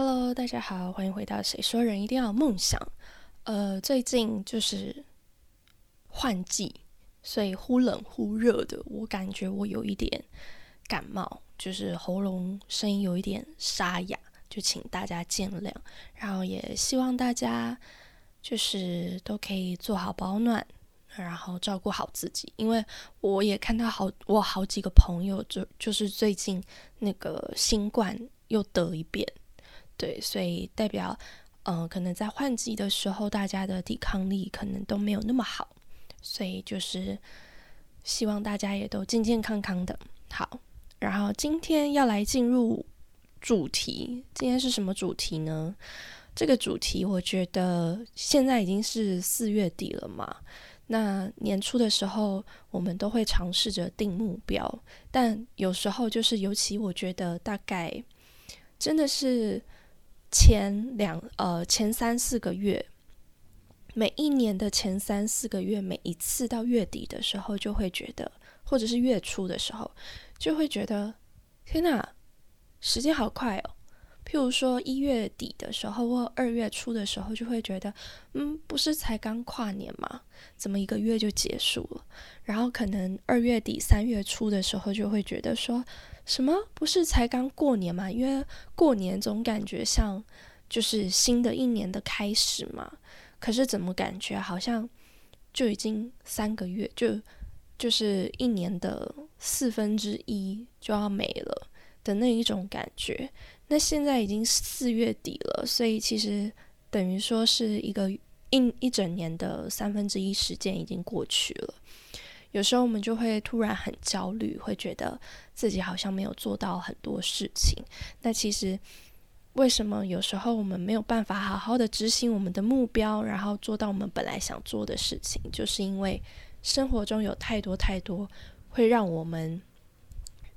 Hello，大家好，欢迎回到谁说人一定要有梦想。呃，最近就是换季，所以忽冷忽热的，我感觉我有一点感冒，就是喉咙声音有一点沙哑，就请大家见谅。然后也希望大家就是都可以做好保暖，然后照顾好自己，因为我也看到好我好几个朋友就就是最近那个新冠又得一遍。对，所以代表，嗯，可能在换季的时候，大家的抵抗力可能都没有那么好，所以就是希望大家也都健健康康的。好，然后今天要来进入主题，今天是什么主题呢？这个主题我觉得现在已经是四月底了嘛，那年初的时候我们都会尝试着定目标，但有时候就是尤其我觉得大概真的是。前两呃前三四个月，每一年的前三四个月，每一次到月底的时候，就会觉得，或者是月初的时候，就会觉得，天哪，时间好快哦。譬如说一月底的时候，或二月初的时候，就会觉得，嗯，不是才刚跨年吗？怎么一个月就结束了？然后可能二月底三月初的时候，就会觉得说。什么不是才刚过年嘛？因为过年总感觉像就是新的一年的开始嘛。可是怎么感觉好像就已经三个月，就就是一年的四分之一就要没了的那一种感觉。那现在已经四月底了，所以其实等于说是一个一一整年的三分之一时间已经过去了。有时候我们就会突然很焦虑，会觉得自己好像没有做到很多事情。那其实为什么有时候我们没有办法好好的执行我们的目标，然后做到我们本来想做的事情？就是因为生活中有太多太多会让我们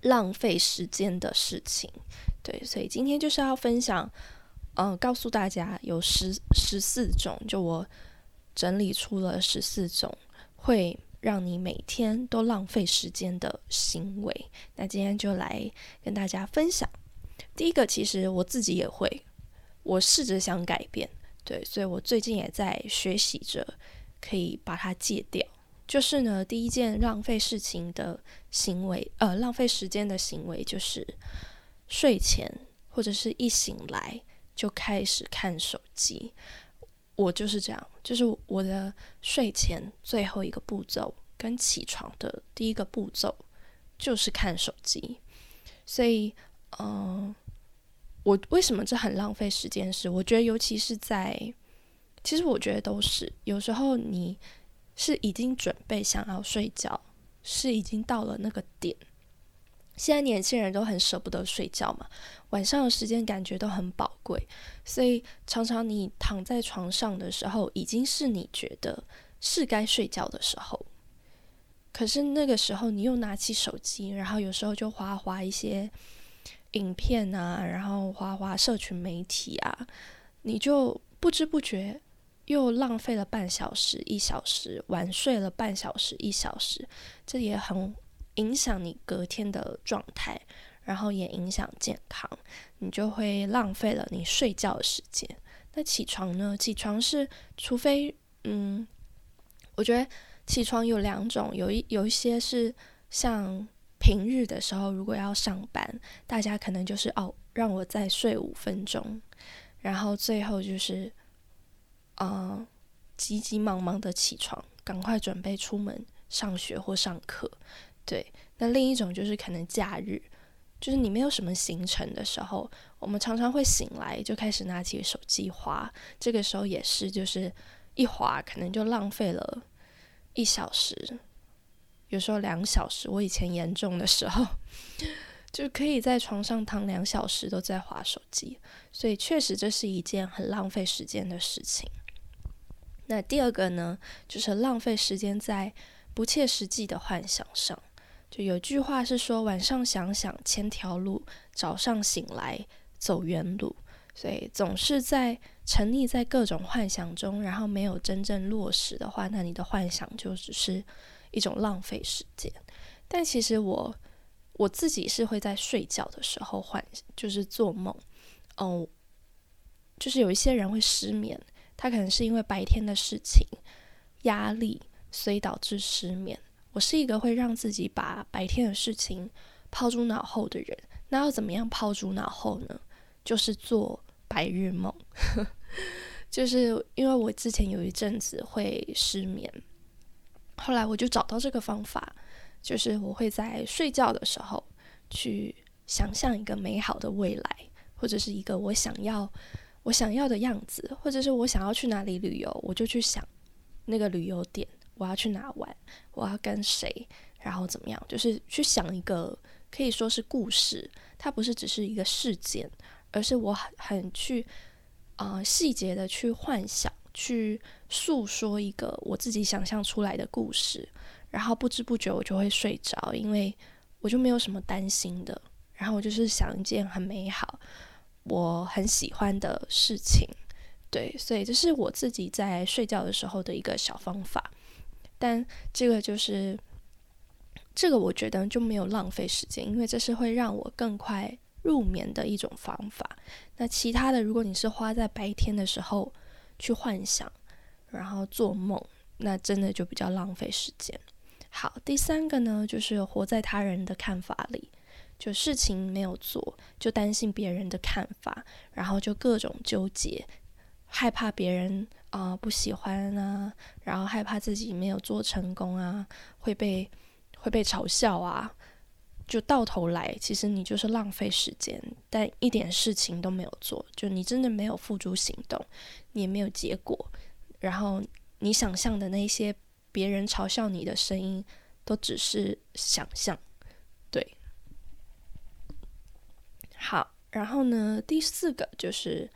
浪费时间的事情。对，所以今天就是要分享，嗯，告诉大家有十十四种，就我整理出了十四种会。让你每天都浪费时间的行为，那今天就来跟大家分享。第一个，其实我自己也会，我试着想改变，对，所以我最近也在学习着，可以把它戒掉。就是呢，第一件浪费事情的行为，呃，浪费时间的行为，就是睡前或者是一醒来就开始看手机。我就是这样，就是我的睡前最后一个步骤跟起床的第一个步骤就是看手机，所以，嗯，我为什么这很浪费时间？是我觉得，尤其是在，其实我觉得都是有时候你是已经准备想要睡觉，是已经到了那个点。现在年轻人都很舍不得睡觉嘛，晚上的时间感觉都很宝贵，所以常常你躺在床上的时候，已经是你觉得是该睡觉的时候，可是那个时候你又拿起手机，然后有时候就划划一些影片啊，然后划划社群媒体啊，你就不知不觉又浪费了半小时、一小时，晚睡了半小时、一小时，这也很。影响你隔天的状态，然后也影响健康，你就会浪费了你睡觉的时间。那起床呢？起床是，除非，嗯，我觉得起床有两种，有一有一些是像平日的时候，如果要上班，大家可能就是哦，让我再睡五分钟，然后最后就是，啊，急急忙忙的起床，赶快准备出门上学或上课。对，那另一种就是可能假日，就是你没有什么行程的时候，我们常常会醒来就开始拿起手机划，这个时候也是就是一划可能就浪费了一小时，有时候两小时。我以前严重的时候，就可以在床上躺两小时都在划手机，所以确实这是一件很浪费时间的事情。那第二个呢，就是浪费时间在不切实际的幻想上。就有句话是说，晚上想想千条路，早上醒来走原路。所以总是在沉溺在各种幻想中，然后没有真正落实的话，那你的幻想就只是一种浪费时间。但其实我我自己是会在睡觉的时候幻，就是做梦。哦，就是有一些人会失眠，他可能是因为白天的事情压力，所以导致失眠。我是一个会让自己把白天的事情抛诸脑后的人。那要怎么样抛诸脑后呢？就是做白日梦。就是因为我之前有一阵子会失眠，后来我就找到这个方法，就是我会在睡觉的时候去想象一个美好的未来，或者是一个我想要我想要的样子，或者是我想要去哪里旅游，我就去想那个旅游点，我要去哪玩，我要跟谁，然后怎么样，就是去想一个可以说是故事，它不是只是一个事件，而是我很很去。啊，细节的去幻想，去诉说一个我自己想象出来的故事，然后不知不觉我就会睡着，因为我就没有什么担心的，然后我就是想一件很美好、我很喜欢的事情，对，所以这是我自己在睡觉的时候的一个小方法，但这个就是这个，我觉得就没有浪费时间，因为这是会让我更快。入眠的一种方法。那其他的，如果你是花在白天的时候去幻想，然后做梦，那真的就比较浪费时间。好，第三个呢，就是活在他人的看法里，就事情没有做，就担心别人的看法，然后就各种纠结，害怕别人啊不喜欢啊，然后害怕自己没有做成功啊，会被会被嘲笑啊。就到头来，其实你就是浪费时间，但一点事情都没有做，就你真的没有付诸行动，你也没有结果，然后你想象的那些别人嘲笑你的声音，都只是想象，对。好，然后呢，第四个就是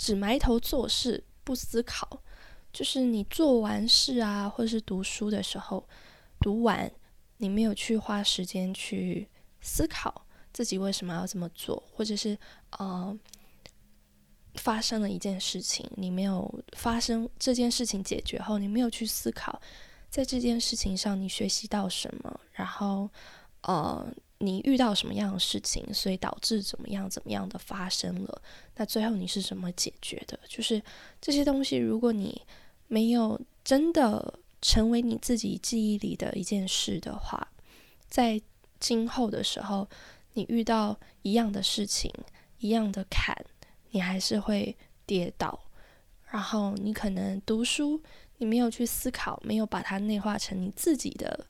只埋头做事不思考，就是你做完事啊，或者是读书的时候，读完你没有去花时间去。思考自己为什么要这么做，或者是呃，发生了一件事情，你没有发生这件事情解决后，你没有去思考，在这件事情上你学习到什么，然后呃，你遇到什么样的事情，所以导致怎么样怎么样的发生了，那最后你是怎么解决的？就是这些东西，如果你没有真的成为你自己记忆里的一件事的话，在今后的时候，你遇到一样的事情、一样的坎，你还是会跌倒。然后你可能读书，你没有去思考，没有把它内化成你自己的，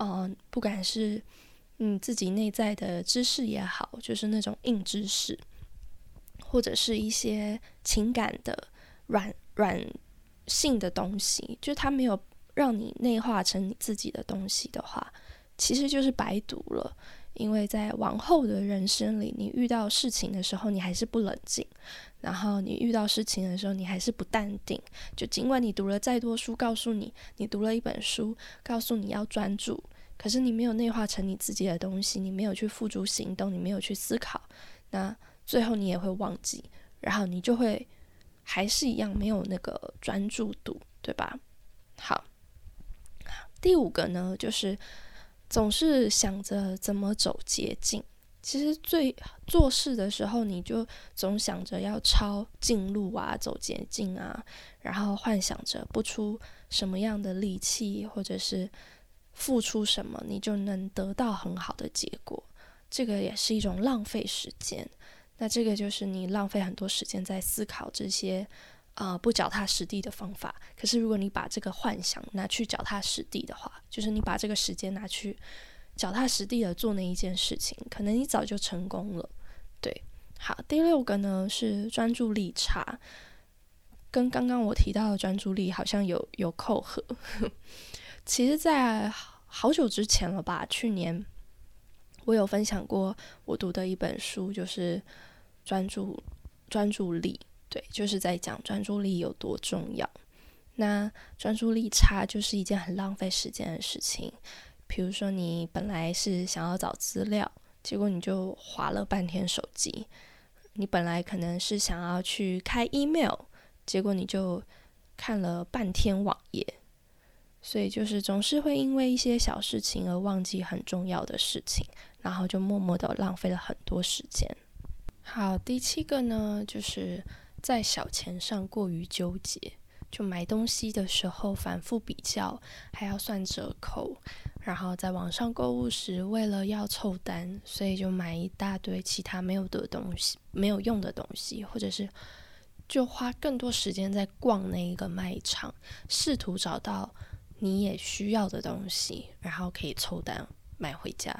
嗯，不管是你自己内在的知识也好，就是那种硬知识，或者是一些情感的软软性的东西，就它没有让你内化成你自己的东西的话。其实就是白读了，因为在往后的人生里，你遇到事情的时候，你还是不冷静；然后你遇到事情的时候，你还是不淡定。就尽管你读了再多书，告诉你你读了一本书，告诉你要专注，可是你没有内化成你自己的东西，你没有去付诸行动，你没有去思考，那最后你也会忘记，然后你就会还是一样没有那个专注度，对吧？好，第五个呢，就是。总是想着怎么走捷径，其实最做事的时候，你就总想着要抄近路啊，走捷径啊，然后幻想着不出什么样的力气，或者是付出什么，你就能得到很好的结果。这个也是一种浪费时间。那这个就是你浪费很多时间在思考这些。啊，不脚踏实地的方法。可是，如果你把这个幻想拿去脚踏实地的话，就是你把这个时间拿去脚踏实地的做那一件事情，可能你早就成功了。对，好，第六个呢是专注力差，跟刚刚我提到的专注力好像有有扣合。其实，在好久之前了吧，去年我有分享过我读的一本书，就是专注专注力。对，就是在讲专注力有多重要。那专注力差就是一件很浪费时间的事情。比如说，你本来是想要找资料，结果你就划了半天手机；你本来可能是想要去开 email，结果你就看了半天网页。所以，就是总是会因为一些小事情而忘记很重要的事情，然后就默默的浪费了很多时间。好，第七个呢，就是。在小钱上过于纠结，就买东西的时候反复比较，还要算折扣，然后在网上购物时，为了要凑单，所以就买一大堆其他没有的东西、没有用的东西，或者是就花更多时间在逛那一个卖场，试图找到你也需要的东西，然后可以凑单买回家。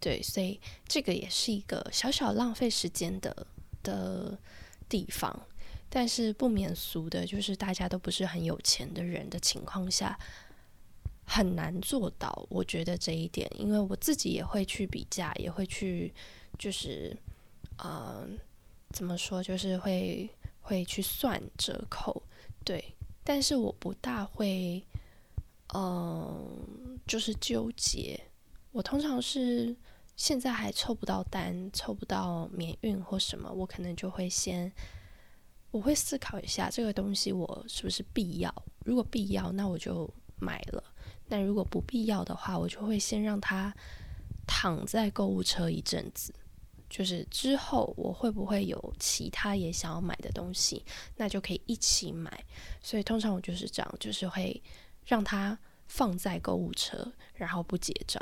对，所以这个也是一个小小浪费时间的的地方。但是不免俗的，就是大家都不是很有钱的人的情况下，很难做到。我觉得这一点，因为我自己也会去比价，也会去，就是，嗯，怎么说，就是会会去算折扣，对。但是我不大会，嗯，就是纠结。我通常是现在还凑不到单，凑不到免运或什么，我可能就会先。我会思考一下这个东西我是不是必要。如果必要，那我就买了；但如果不必要的话，我就会先让它躺在购物车一阵子。就是之后我会不会有其他也想要买的东西，那就可以一起买。所以通常我就是这样，就是会让它放在购物车，然后不结账。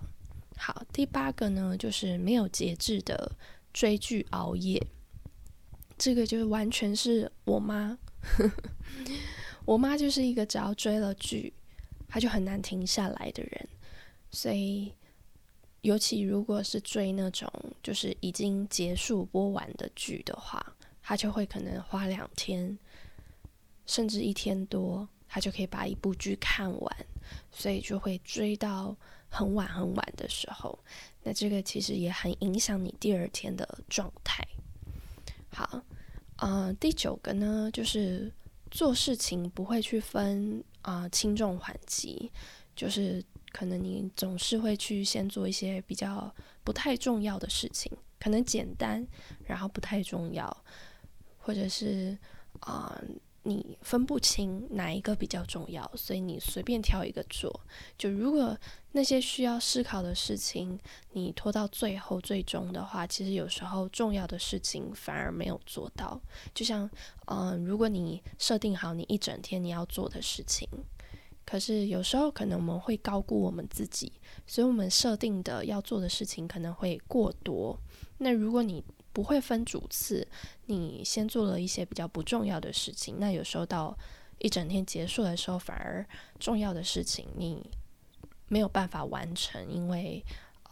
好，第八个呢，就是没有节制的追剧熬夜。这个就是完全是我妈，我妈就是一个只要追了剧，她就很难停下来的人。所以，尤其如果是追那种就是已经结束播完的剧的话，她就会可能花两天，甚至一天多，他就可以把一部剧看完。所以就会追到很晚很晚的时候。那这个其实也很影响你第二天的状态。好，呃，第九个呢，就是做事情不会去分啊轻重缓急，就是可能你总是会去先做一些比较不太重要的事情，可能简单，然后不太重要，或者是啊。你分不清哪一个比较重要，所以你随便挑一个做。就如果那些需要思考的事情，你拖到最后最终的话，其实有时候重要的事情反而没有做到。就像，嗯，如果你设定好你一整天你要做的事情，可是有时候可能我们会高估我们自己，所以我们设定的要做的事情可能会过多。那如果你不会分主次，你先做了一些比较不重要的事情，那有时候到一整天结束的时候，反而重要的事情你没有办法完成，因为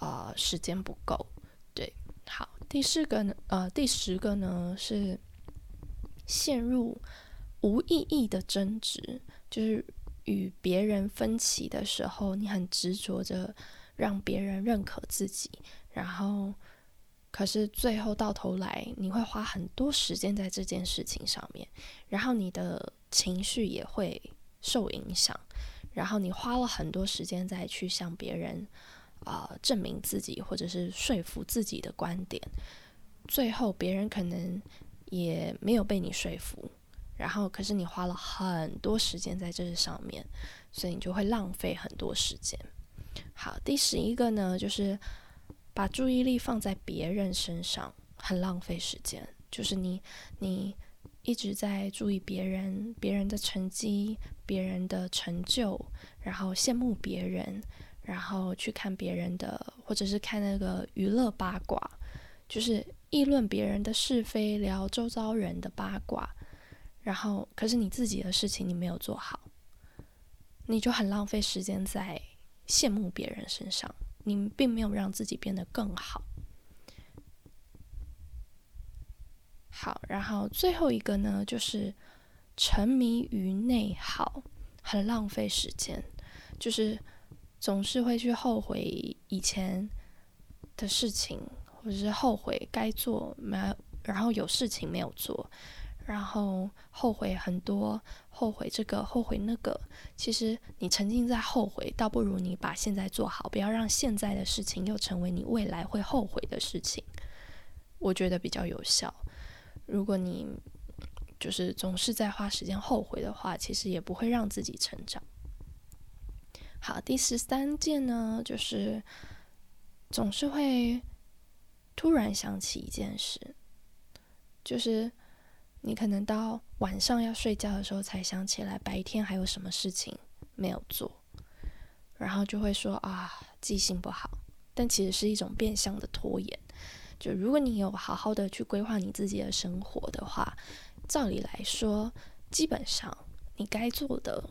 呃时间不够。对，好，第四个呢，呃，第十个呢是陷入无意义的争执，就是与别人分歧的时候，你很执着着让别人认可自己，然后。可是最后到头来，你会花很多时间在这件事情上面，然后你的情绪也会受影响，然后你花了很多时间再去向别人啊证明自己或者是说服自己的观点，最后别人可能也没有被你说服，然后可是你花了很多时间在这上面，所以你就会浪费很多时间。好，第十一个呢，就是。把注意力放在别人身上很浪费时间，就是你你一直在注意别人别人的成绩、别人的成就，然后羡慕别人，然后去看别人的，或者是看那个娱乐八卦，就是议论别人的是非，聊周遭人的八卦，然后可是你自己的事情你没有做好，你就很浪费时间在羡慕别人身上。你并没有让自己变得更好。好，然后最后一个呢，就是沉迷于内耗，很浪费时间，就是总是会去后悔以前的事情，或者是后悔该做没，然后有事情没有做。然后后悔很多，后悔这个，后悔那个。其实你沉浸在后悔，倒不如你把现在做好，不要让现在的事情又成为你未来会后悔的事情。我觉得比较有效。如果你就是总是在花时间后悔的话，其实也不会让自己成长。好，第十三件呢，就是总是会突然想起一件事，就是。你可能到晚上要睡觉的时候才想起来白天还有什么事情没有做，然后就会说啊记性不好，但其实是一种变相的拖延。就如果你有好好的去规划你自己的生活的话，照理来说，基本上你该做的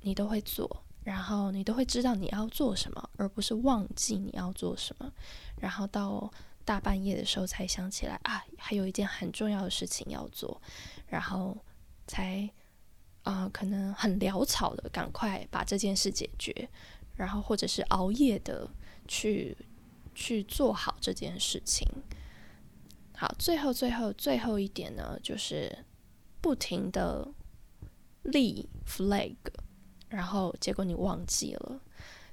你都会做，然后你都会知道你要做什么，而不是忘记你要做什么，然后到大半夜的时候才想起来啊，还有一件很重要的事情要做，然后才啊可能很潦草的赶快把这件事解决，然后或者是熬夜的去。去做好这件事情。好，最后、最后、最后一点呢，就是不停的立 flag，然后结果你忘记了，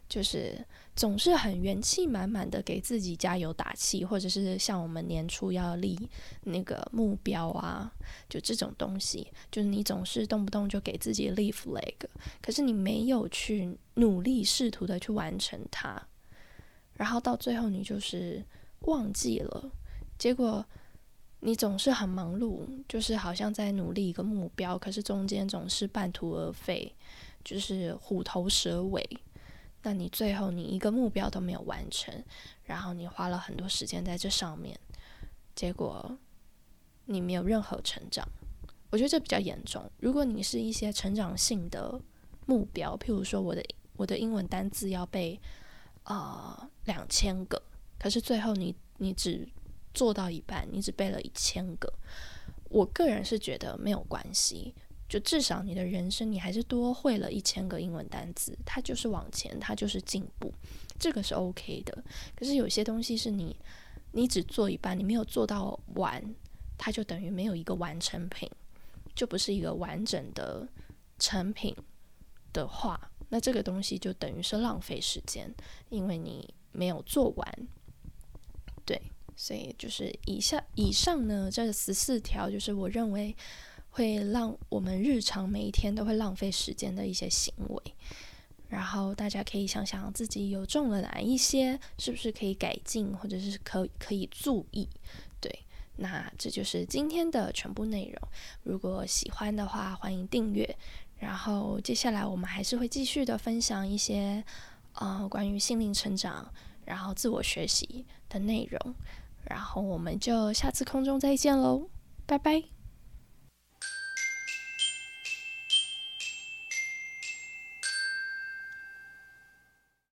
就是总是很元气满满的给自己加油打气，或者是像我们年初要立那个目标啊，就这种东西，就是你总是动不动就给自己立 flag，可是你没有去努力试图的去完成它。然后到最后，你就是忘记了，结果你总是很忙碌，就是好像在努力一个目标，可是中间总是半途而废，就是虎头蛇尾。那你最后你一个目标都没有完成，然后你花了很多时间在这上面，结果你没有任何成长。我觉得这比较严重。如果你是一些成长性的目标，譬如说我的我的英文单字要背。呃，两千个，可是最后你你只做到一半，你只背了一千个。我个人是觉得没有关系，就至少你的人生你还是多会了一千个英文单词，它就是往前，它就是进步，这个是 OK 的。可是有些东西是你你只做一半，你没有做到完，它就等于没有一个完成品，就不是一个完整的成品的话。那这个东西就等于是浪费时间，因为你没有做完。对，所以就是以下以上呢，这十四条就是我认为会让我们日常每一天都会浪费时间的一些行为。然后大家可以想想自己有中了哪一些，是不是可以改进，或者是可可以注意。对，那这就是今天的全部内容。如果喜欢的话，欢迎订阅。然后接下来我们还是会继续的分享一些，呃，关于心灵成长，然后自我学习的内容。然后我们就下次空中再见喽，拜拜。